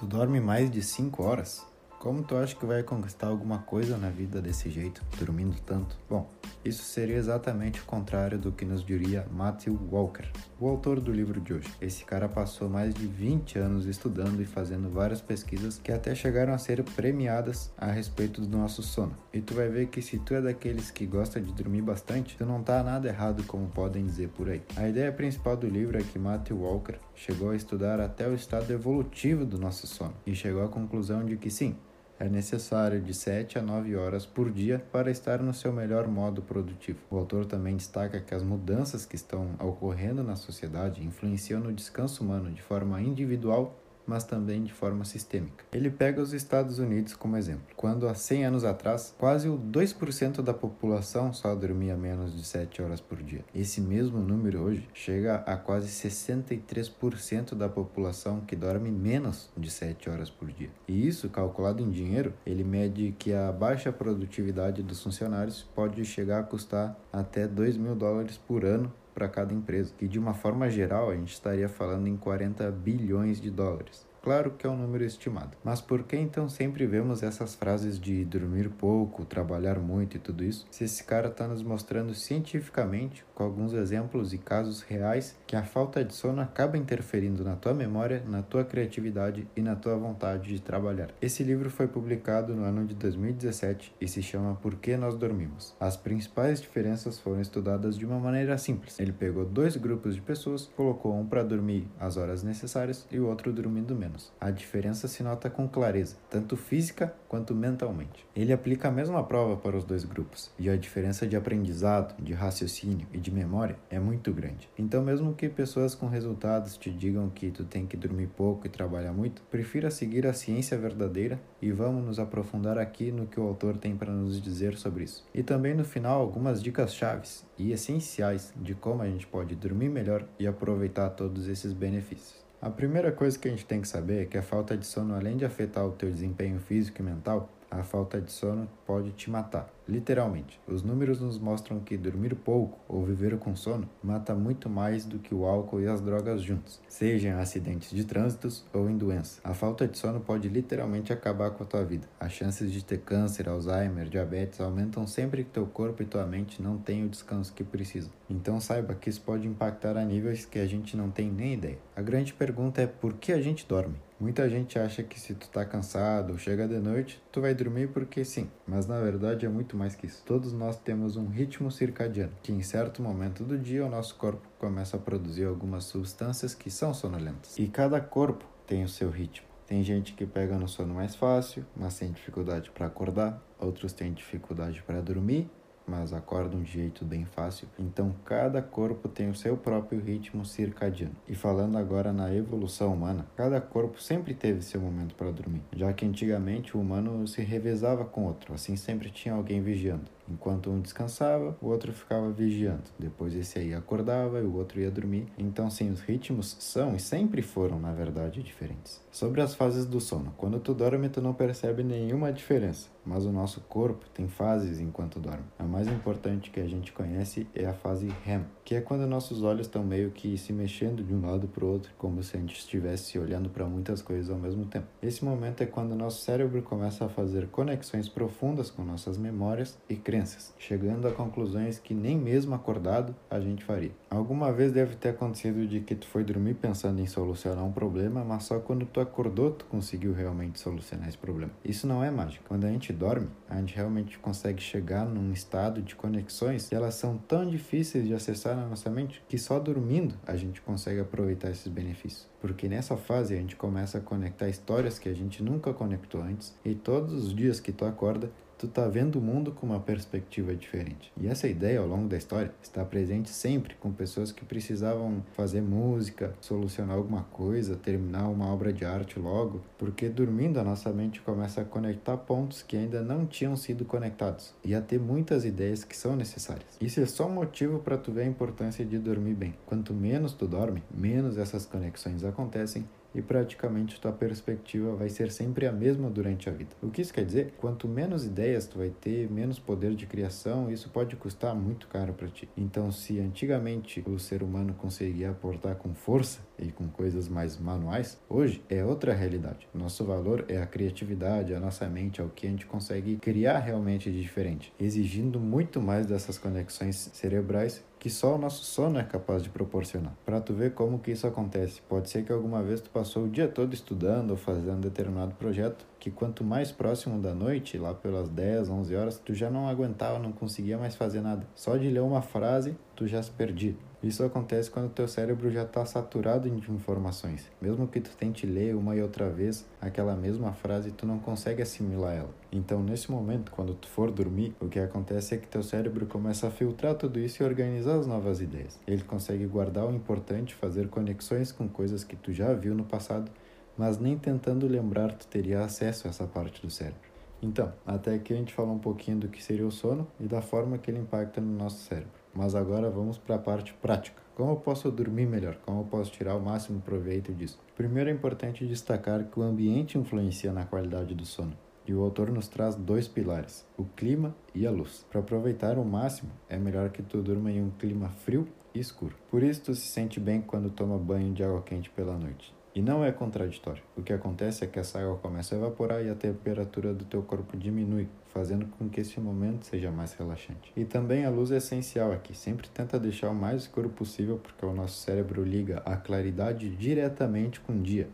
Tu dorme mais de 5 horas? Como tu acha que vai conquistar alguma coisa na vida desse jeito, dormindo tanto? Bom, isso seria exatamente o contrário do que nos diria Matthew Walker, o autor do livro de hoje. Esse cara passou mais de 20 anos estudando e fazendo várias pesquisas que até chegaram a ser premiadas a respeito do nosso sono. E tu vai ver que se tu é daqueles que gosta de dormir bastante, tu não tá nada errado como podem dizer por aí. A ideia principal do livro é que Matthew Walker chegou a estudar até o estado evolutivo do nosso sono e chegou à conclusão de que sim, é necessário de 7 a 9 horas por dia para estar no seu melhor modo produtivo. O autor também destaca que as mudanças que estão ocorrendo na sociedade influenciam no descanso humano de forma individual mas também de forma sistêmica. Ele pega os Estados Unidos como exemplo, quando há 100 anos atrás, quase o 2% da população só dormia menos de 7 horas por dia. Esse mesmo número hoje chega a quase 63% da população que dorme menos de 7 horas por dia. E isso, calculado em dinheiro, ele mede que a baixa produtividade dos funcionários pode chegar a custar até 2 mil dólares por ano para cada empresa, que de uma forma geral a gente estaria falando em 40 bilhões de dólares. Claro que é um número estimado. Mas por que então sempre vemos essas frases de dormir pouco, trabalhar muito e tudo isso? Se esse cara está nos mostrando cientificamente, com alguns exemplos e casos reais, que a falta de sono acaba interferindo na tua memória, na tua criatividade e na tua vontade de trabalhar. Esse livro foi publicado no ano de 2017 e se chama Por que Nós Dormimos. As principais diferenças foram estudadas de uma maneira simples. Ele pegou dois grupos de pessoas, colocou um para dormir as horas necessárias e o outro dormindo menos A diferença se nota com clareza, tanto física quanto mentalmente. Ele aplica a mesma prova para os dois grupos, e a diferença de aprendizado, de raciocínio e de memória é muito grande. Então, mesmo que pessoas com resultados te digam que tu tem que dormir pouco e trabalhar muito, prefira seguir a ciência verdadeira e vamos nos aprofundar aqui no que o autor tem para nos dizer sobre isso. E também no final algumas dicas chaves e essenciais de como a gente pode dormir melhor e aproveitar todos esses benefícios. A primeira coisa que a gente tem que saber é que a falta de sono, além de afetar o teu desempenho físico e mental, a falta de sono pode te matar. Literalmente, os números nos mostram que dormir pouco ou viver com sono mata muito mais do que o álcool e as drogas juntos, seja em acidentes de trânsito ou em doença. A falta de sono pode literalmente acabar com a tua vida. As chances de ter câncer, Alzheimer, diabetes aumentam sempre que teu corpo e tua mente não têm o descanso que precisam. Então saiba que isso pode impactar a níveis que a gente não tem nem ideia. A grande pergunta é por que a gente dorme? Muita gente acha que se tu tá cansado chega de noite, tu vai dormir porque sim, mas na verdade é muito mais que isso. Todos nós temos um ritmo circadiano, que em certo momento do dia o nosso corpo começa a produzir algumas substâncias que são sonolentas. E cada corpo tem o seu ritmo. Tem gente que pega no sono mais fácil, mas tem dificuldade para acordar, outros têm dificuldade para dormir mas acordam de jeito bem fácil. Então, cada corpo tem o seu próprio ritmo circadiano. E falando agora na evolução humana, cada corpo sempre teve seu momento para dormir, já que antigamente o humano se revezava com outro, assim sempre tinha alguém vigiando. Enquanto um descansava, o outro ficava vigiando. Depois esse aí acordava e o outro ia dormir. Então, sim, os ritmos são e sempre foram, na verdade, diferentes. Sobre as fases do sono. Quando tu dorme, tu não percebe nenhuma diferença, mas o nosso corpo tem fases enquanto dorme. A mais importante que a gente conhece é a fase REM, que é quando nossos olhos estão meio que se mexendo de um lado para o outro, como se a gente estivesse olhando para muitas coisas ao mesmo tempo. Esse momento é quando nosso cérebro começa a fazer conexões profundas com nossas memórias e crenças, chegando a conclusões que nem mesmo acordado a gente faria. Alguma vez deve ter acontecido de que tu foi dormir pensando em solucionar um problema, mas só quando tu acordou tu conseguiu realmente solucionar esse problema. Isso não é mágica. Quando a gente dorme, a gente realmente consegue chegar num estado de conexões e elas são tão difíceis de acessar na nossa mente que só dormindo a gente consegue aproveitar esses benefícios. Porque nessa fase a gente começa a conectar histórias que a gente nunca conectou antes e todos os dias que tu acorda tu tá vendo o mundo com uma perspectiva diferente. E essa ideia ao longo da história está presente sempre com pessoas que precisavam fazer música, solucionar alguma coisa, terminar uma obra de arte logo, porque dormindo a nossa mente começa a conectar pontos que ainda não tinham sido conectados e a ter muitas ideias que são necessárias. Isso é só um motivo para tu ver a importância de dormir bem. Quanto menos tu dorme, menos essas conexões acontecem e praticamente tua perspectiva vai ser sempre a mesma durante a vida. O que isso quer dizer? Quanto menos ideias tu vai ter, menos poder de criação, isso pode custar muito caro para ti. Então, se antigamente o ser humano conseguia aportar com força e com coisas mais manuais, hoje é outra realidade. Nosso valor é a criatividade, a nossa mente, é o que a gente consegue criar realmente de diferente, exigindo muito mais dessas conexões cerebrais que só o nosso sono é capaz de proporcionar. Para tu ver como que isso acontece, pode ser que alguma vez tu passou o dia todo estudando ou fazendo determinado projeto, que quanto mais próximo da noite, lá pelas 10, 11 horas, tu já não aguentava, não conseguia mais fazer nada. Só de ler uma frase, tu já se perdia. Isso acontece quando teu cérebro já está saturado de informações. Mesmo que tu tente ler uma e outra vez aquela mesma frase, tu não consegue assimilar ela. Então, nesse momento, quando tu for dormir, o que acontece é que teu cérebro começa a filtrar tudo isso e organizar as novas ideias. Ele consegue guardar o importante, fazer conexões com coisas que tu já viu no passado, mas nem tentando lembrar tu teria acesso a essa parte do cérebro. Então, até aqui a gente falou um pouquinho do que seria o sono e da forma que ele impacta no nosso cérebro. Mas agora vamos para a parte prática. Como eu posso dormir melhor? Como eu posso tirar o máximo proveito disso? Primeiro é importante destacar que o ambiente influencia na qualidade do sono. E o autor nos traz dois pilares, o clima e a luz. Para aproveitar o máximo, é melhor que tu durma em um clima frio e escuro. Por isso tu se sente bem quando toma banho de água quente pela noite. E não é contraditório. O que acontece é que essa água começa a evaporar e a temperatura do teu corpo diminui, fazendo com que esse momento seja mais relaxante. E também a luz é essencial aqui. Sempre tenta deixar o mais escuro possível, porque o nosso cérebro liga a claridade diretamente com o dia.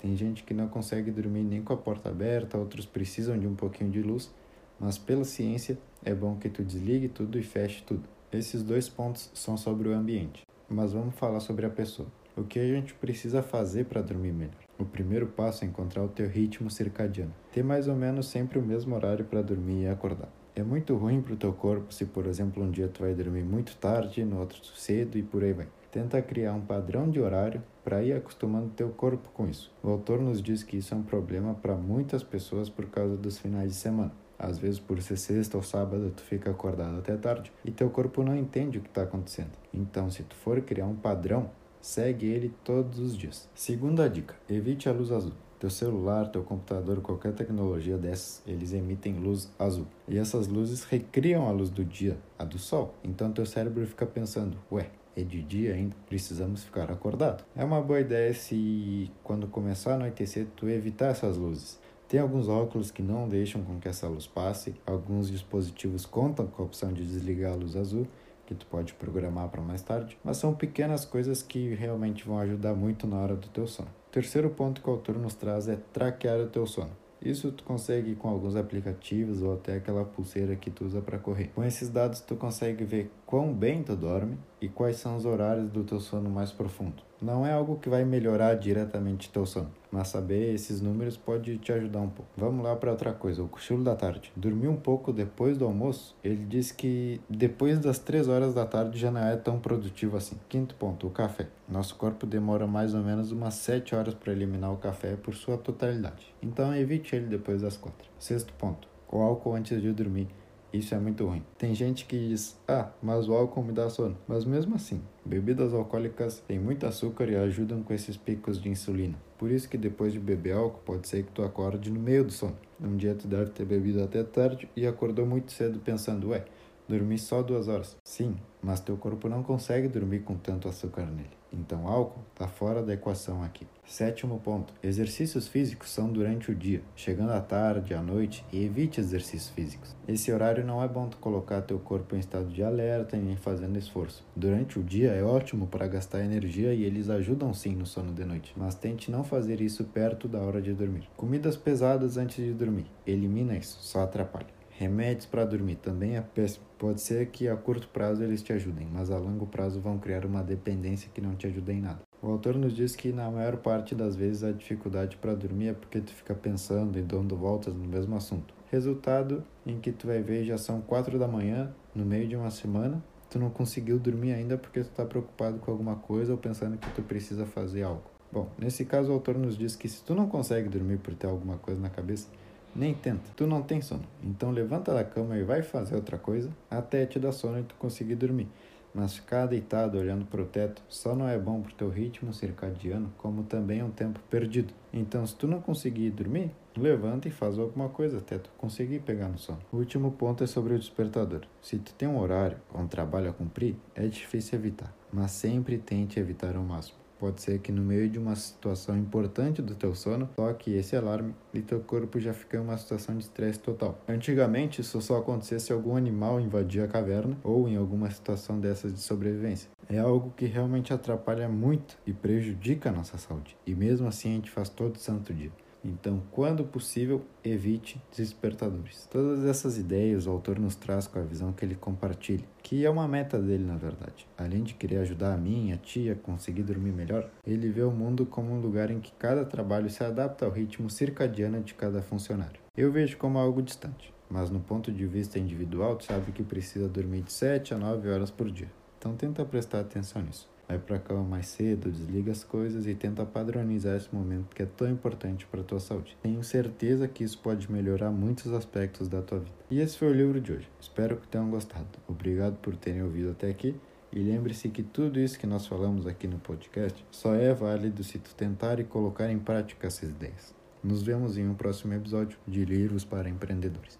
Tem gente que não consegue dormir nem com a porta aberta, outros precisam de um pouquinho de luz, mas pela ciência é bom que tu desligue tudo e feche tudo. Esses dois pontos são sobre o ambiente, mas vamos falar sobre a pessoa. O que a gente precisa fazer para dormir melhor? O primeiro passo é encontrar o teu ritmo circadiano. Ter mais ou menos sempre o mesmo horário para dormir e acordar. É muito ruim para o teu corpo se, por exemplo, um dia tu vai dormir muito tarde, no outro cedo e por aí vai. Tenta criar um padrão de horário para ir acostumando teu corpo com isso. O autor nos diz que isso é um problema para muitas pessoas por causa dos finais de semana. Às vezes, por ser sexta ou sábado, tu fica acordado até tarde e teu corpo não entende o que está acontecendo. Então, se tu for criar um padrão, Segue ele todos os dias. Segunda dica: evite a luz azul. Teu celular, teu computador, qualquer tecnologia dessas, eles emitem luz azul. E essas luzes recriam a luz do dia, a do sol. Então teu cérebro fica pensando: ué, é de dia ainda, precisamos ficar acordado. É uma boa ideia se quando começar a anoitecer tu evitar essas luzes. Tem alguns óculos que não deixam com que essa luz passe, alguns dispositivos contam com a opção de desligar a luz azul que tu pode programar para mais tarde, mas são pequenas coisas que realmente vão ajudar muito na hora do teu sono. O terceiro ponto que o autor nos traz é traquear o teu sono. Isso tu consegue com alguns aplicativos ou até aquela pulseira que tu usa para correr. Com esses dados tu consegue ver quão bem tu dorme e quais são os horários do teu sono mais profundo. Não é algo que vai melhorar diretamente teu sono, mas saber esses números pode te ajudar um pouco. Vamos lá para outra coisa, o cochilo da tarde. Dormir um pouco depois do almoço, ele diz que depois das 3 horas da tarde já não é tão produtivo assim. Quinto ponto, o café. Nosso corpo demora mais ou menos umas 7 horas para eliminar o café por sua totalidade. Então evite ele depois das 4. Sexto ponto, o álcool antes de dormir. Isso é muito ruim. Tem gente que diz: "Ah, mas o álcool me dá sono". Mas mesmo assim, bebidas alcoólicas têm muito açúcar e ajudam com esses picos de insulina. Por isso que depois de beber álcool, pode ser que tu acorde no meio do sono. Um dia tu deve ter bebido até tarde e acordou muito cedo pensando: "Ué, dormi só duas horas". Sim, mas teu corpo não consegue dormir com tanto açúcar nele. Então, álcool está fora da equação aqui. Sétimo ponto: exercícios físicos são durante o dia, chegando à tarde, à noite, e evite exercícios físicos. Esse horário não é bom tu colocar teu corpo em estado de alerta e nem fazendo esforço. Durante o dia é ótimo para gastar energia e eles ajudam sim no sono de noite, mas tente não fazer isso perto da hora de dormir. Comidas pesadas antes de dormir, elimina isso, só atrapalha. Remédios para dormir também é péssimo. Pode ser que a curto prazo eles te ajudem, mas a longo prazo vão criar uma dependência que não te ajuda em nada. O autor nos diz que na maior parte das vezes a dificuldade para dormir é porque tu fica pensando e dando voltas no mesmo assunto. Resultado em que tu vai ver já são quatro da manhã, no meio de uma semana, tu não conseguiu dormir ainda porque tu está preocupado com alguma coisa ou pensando que tu precisa fazer algo. Bom, nesse caso o autor nos diz que se tu não consegue dormir por ter alguma coisa na cabeça, nem tenta. Tu não tem sono. Então levanta da cama e vai fazer outra coisa até te dar sono e tu conseguir dormir. Mas ficar deitado olhando para o teto só não é bom pro teu ritmo circadiano, como também é um tempo perdido. Então, se tu não conseguir dormir, levanta e faz alguma coisa até tu conseguir pegar no sono. O último ponto é sobre o despertador. Se tu tem um horário ou um trabalho a cumprir, é difícil evitar, mas sempre tente evitar ao máximo. Pode ser que no meio de uma situação importante do teu sono, toque esse alarme e teu corpo já fica em uma situação de estresse total. Antigamente, isso só acontecia se algum animal invadia a caverna ou em alguma situação dessas de sobrevivência. É algo que realmente atrapalha muito e prejudica a nossa saúde. E mesmo assim a gente faz todo santo dia. Então, quando possível, evite despertadores. Todas essas ideias o autor nos traz com a visão que ele compartilha, que é uma meta dele na verdade. Além de querer ajudar a mim e a tia a conseguir dormir melhor, ele vê o mundo como um lugar em que cada trabalho se adapta ao ritmo circadiano de cada funcionário. Eu vejo como algo distante, mas no ponto de vista individual, tu sabe que precisa dormir de 7 a 9 horas por dia. Então tenta prestar atenção nisso vai para cama mais cedo, desliga as coisas e tenta padronizar esse momento que é tão importante para tua saúde. Tenho certeza que isso pode melhorar muitos aspectos da tua vida. E esse foi o livro de hoje. Espero que tenham gostado. Obrigado por terem ouvido até aqui. E lembre-se que tudo isso que nós falamos aqui no podcast só é válido se tu tentar e colocar em prática essas ideias. Nos vemos em um próximo episódio de Livros para Empreendedores.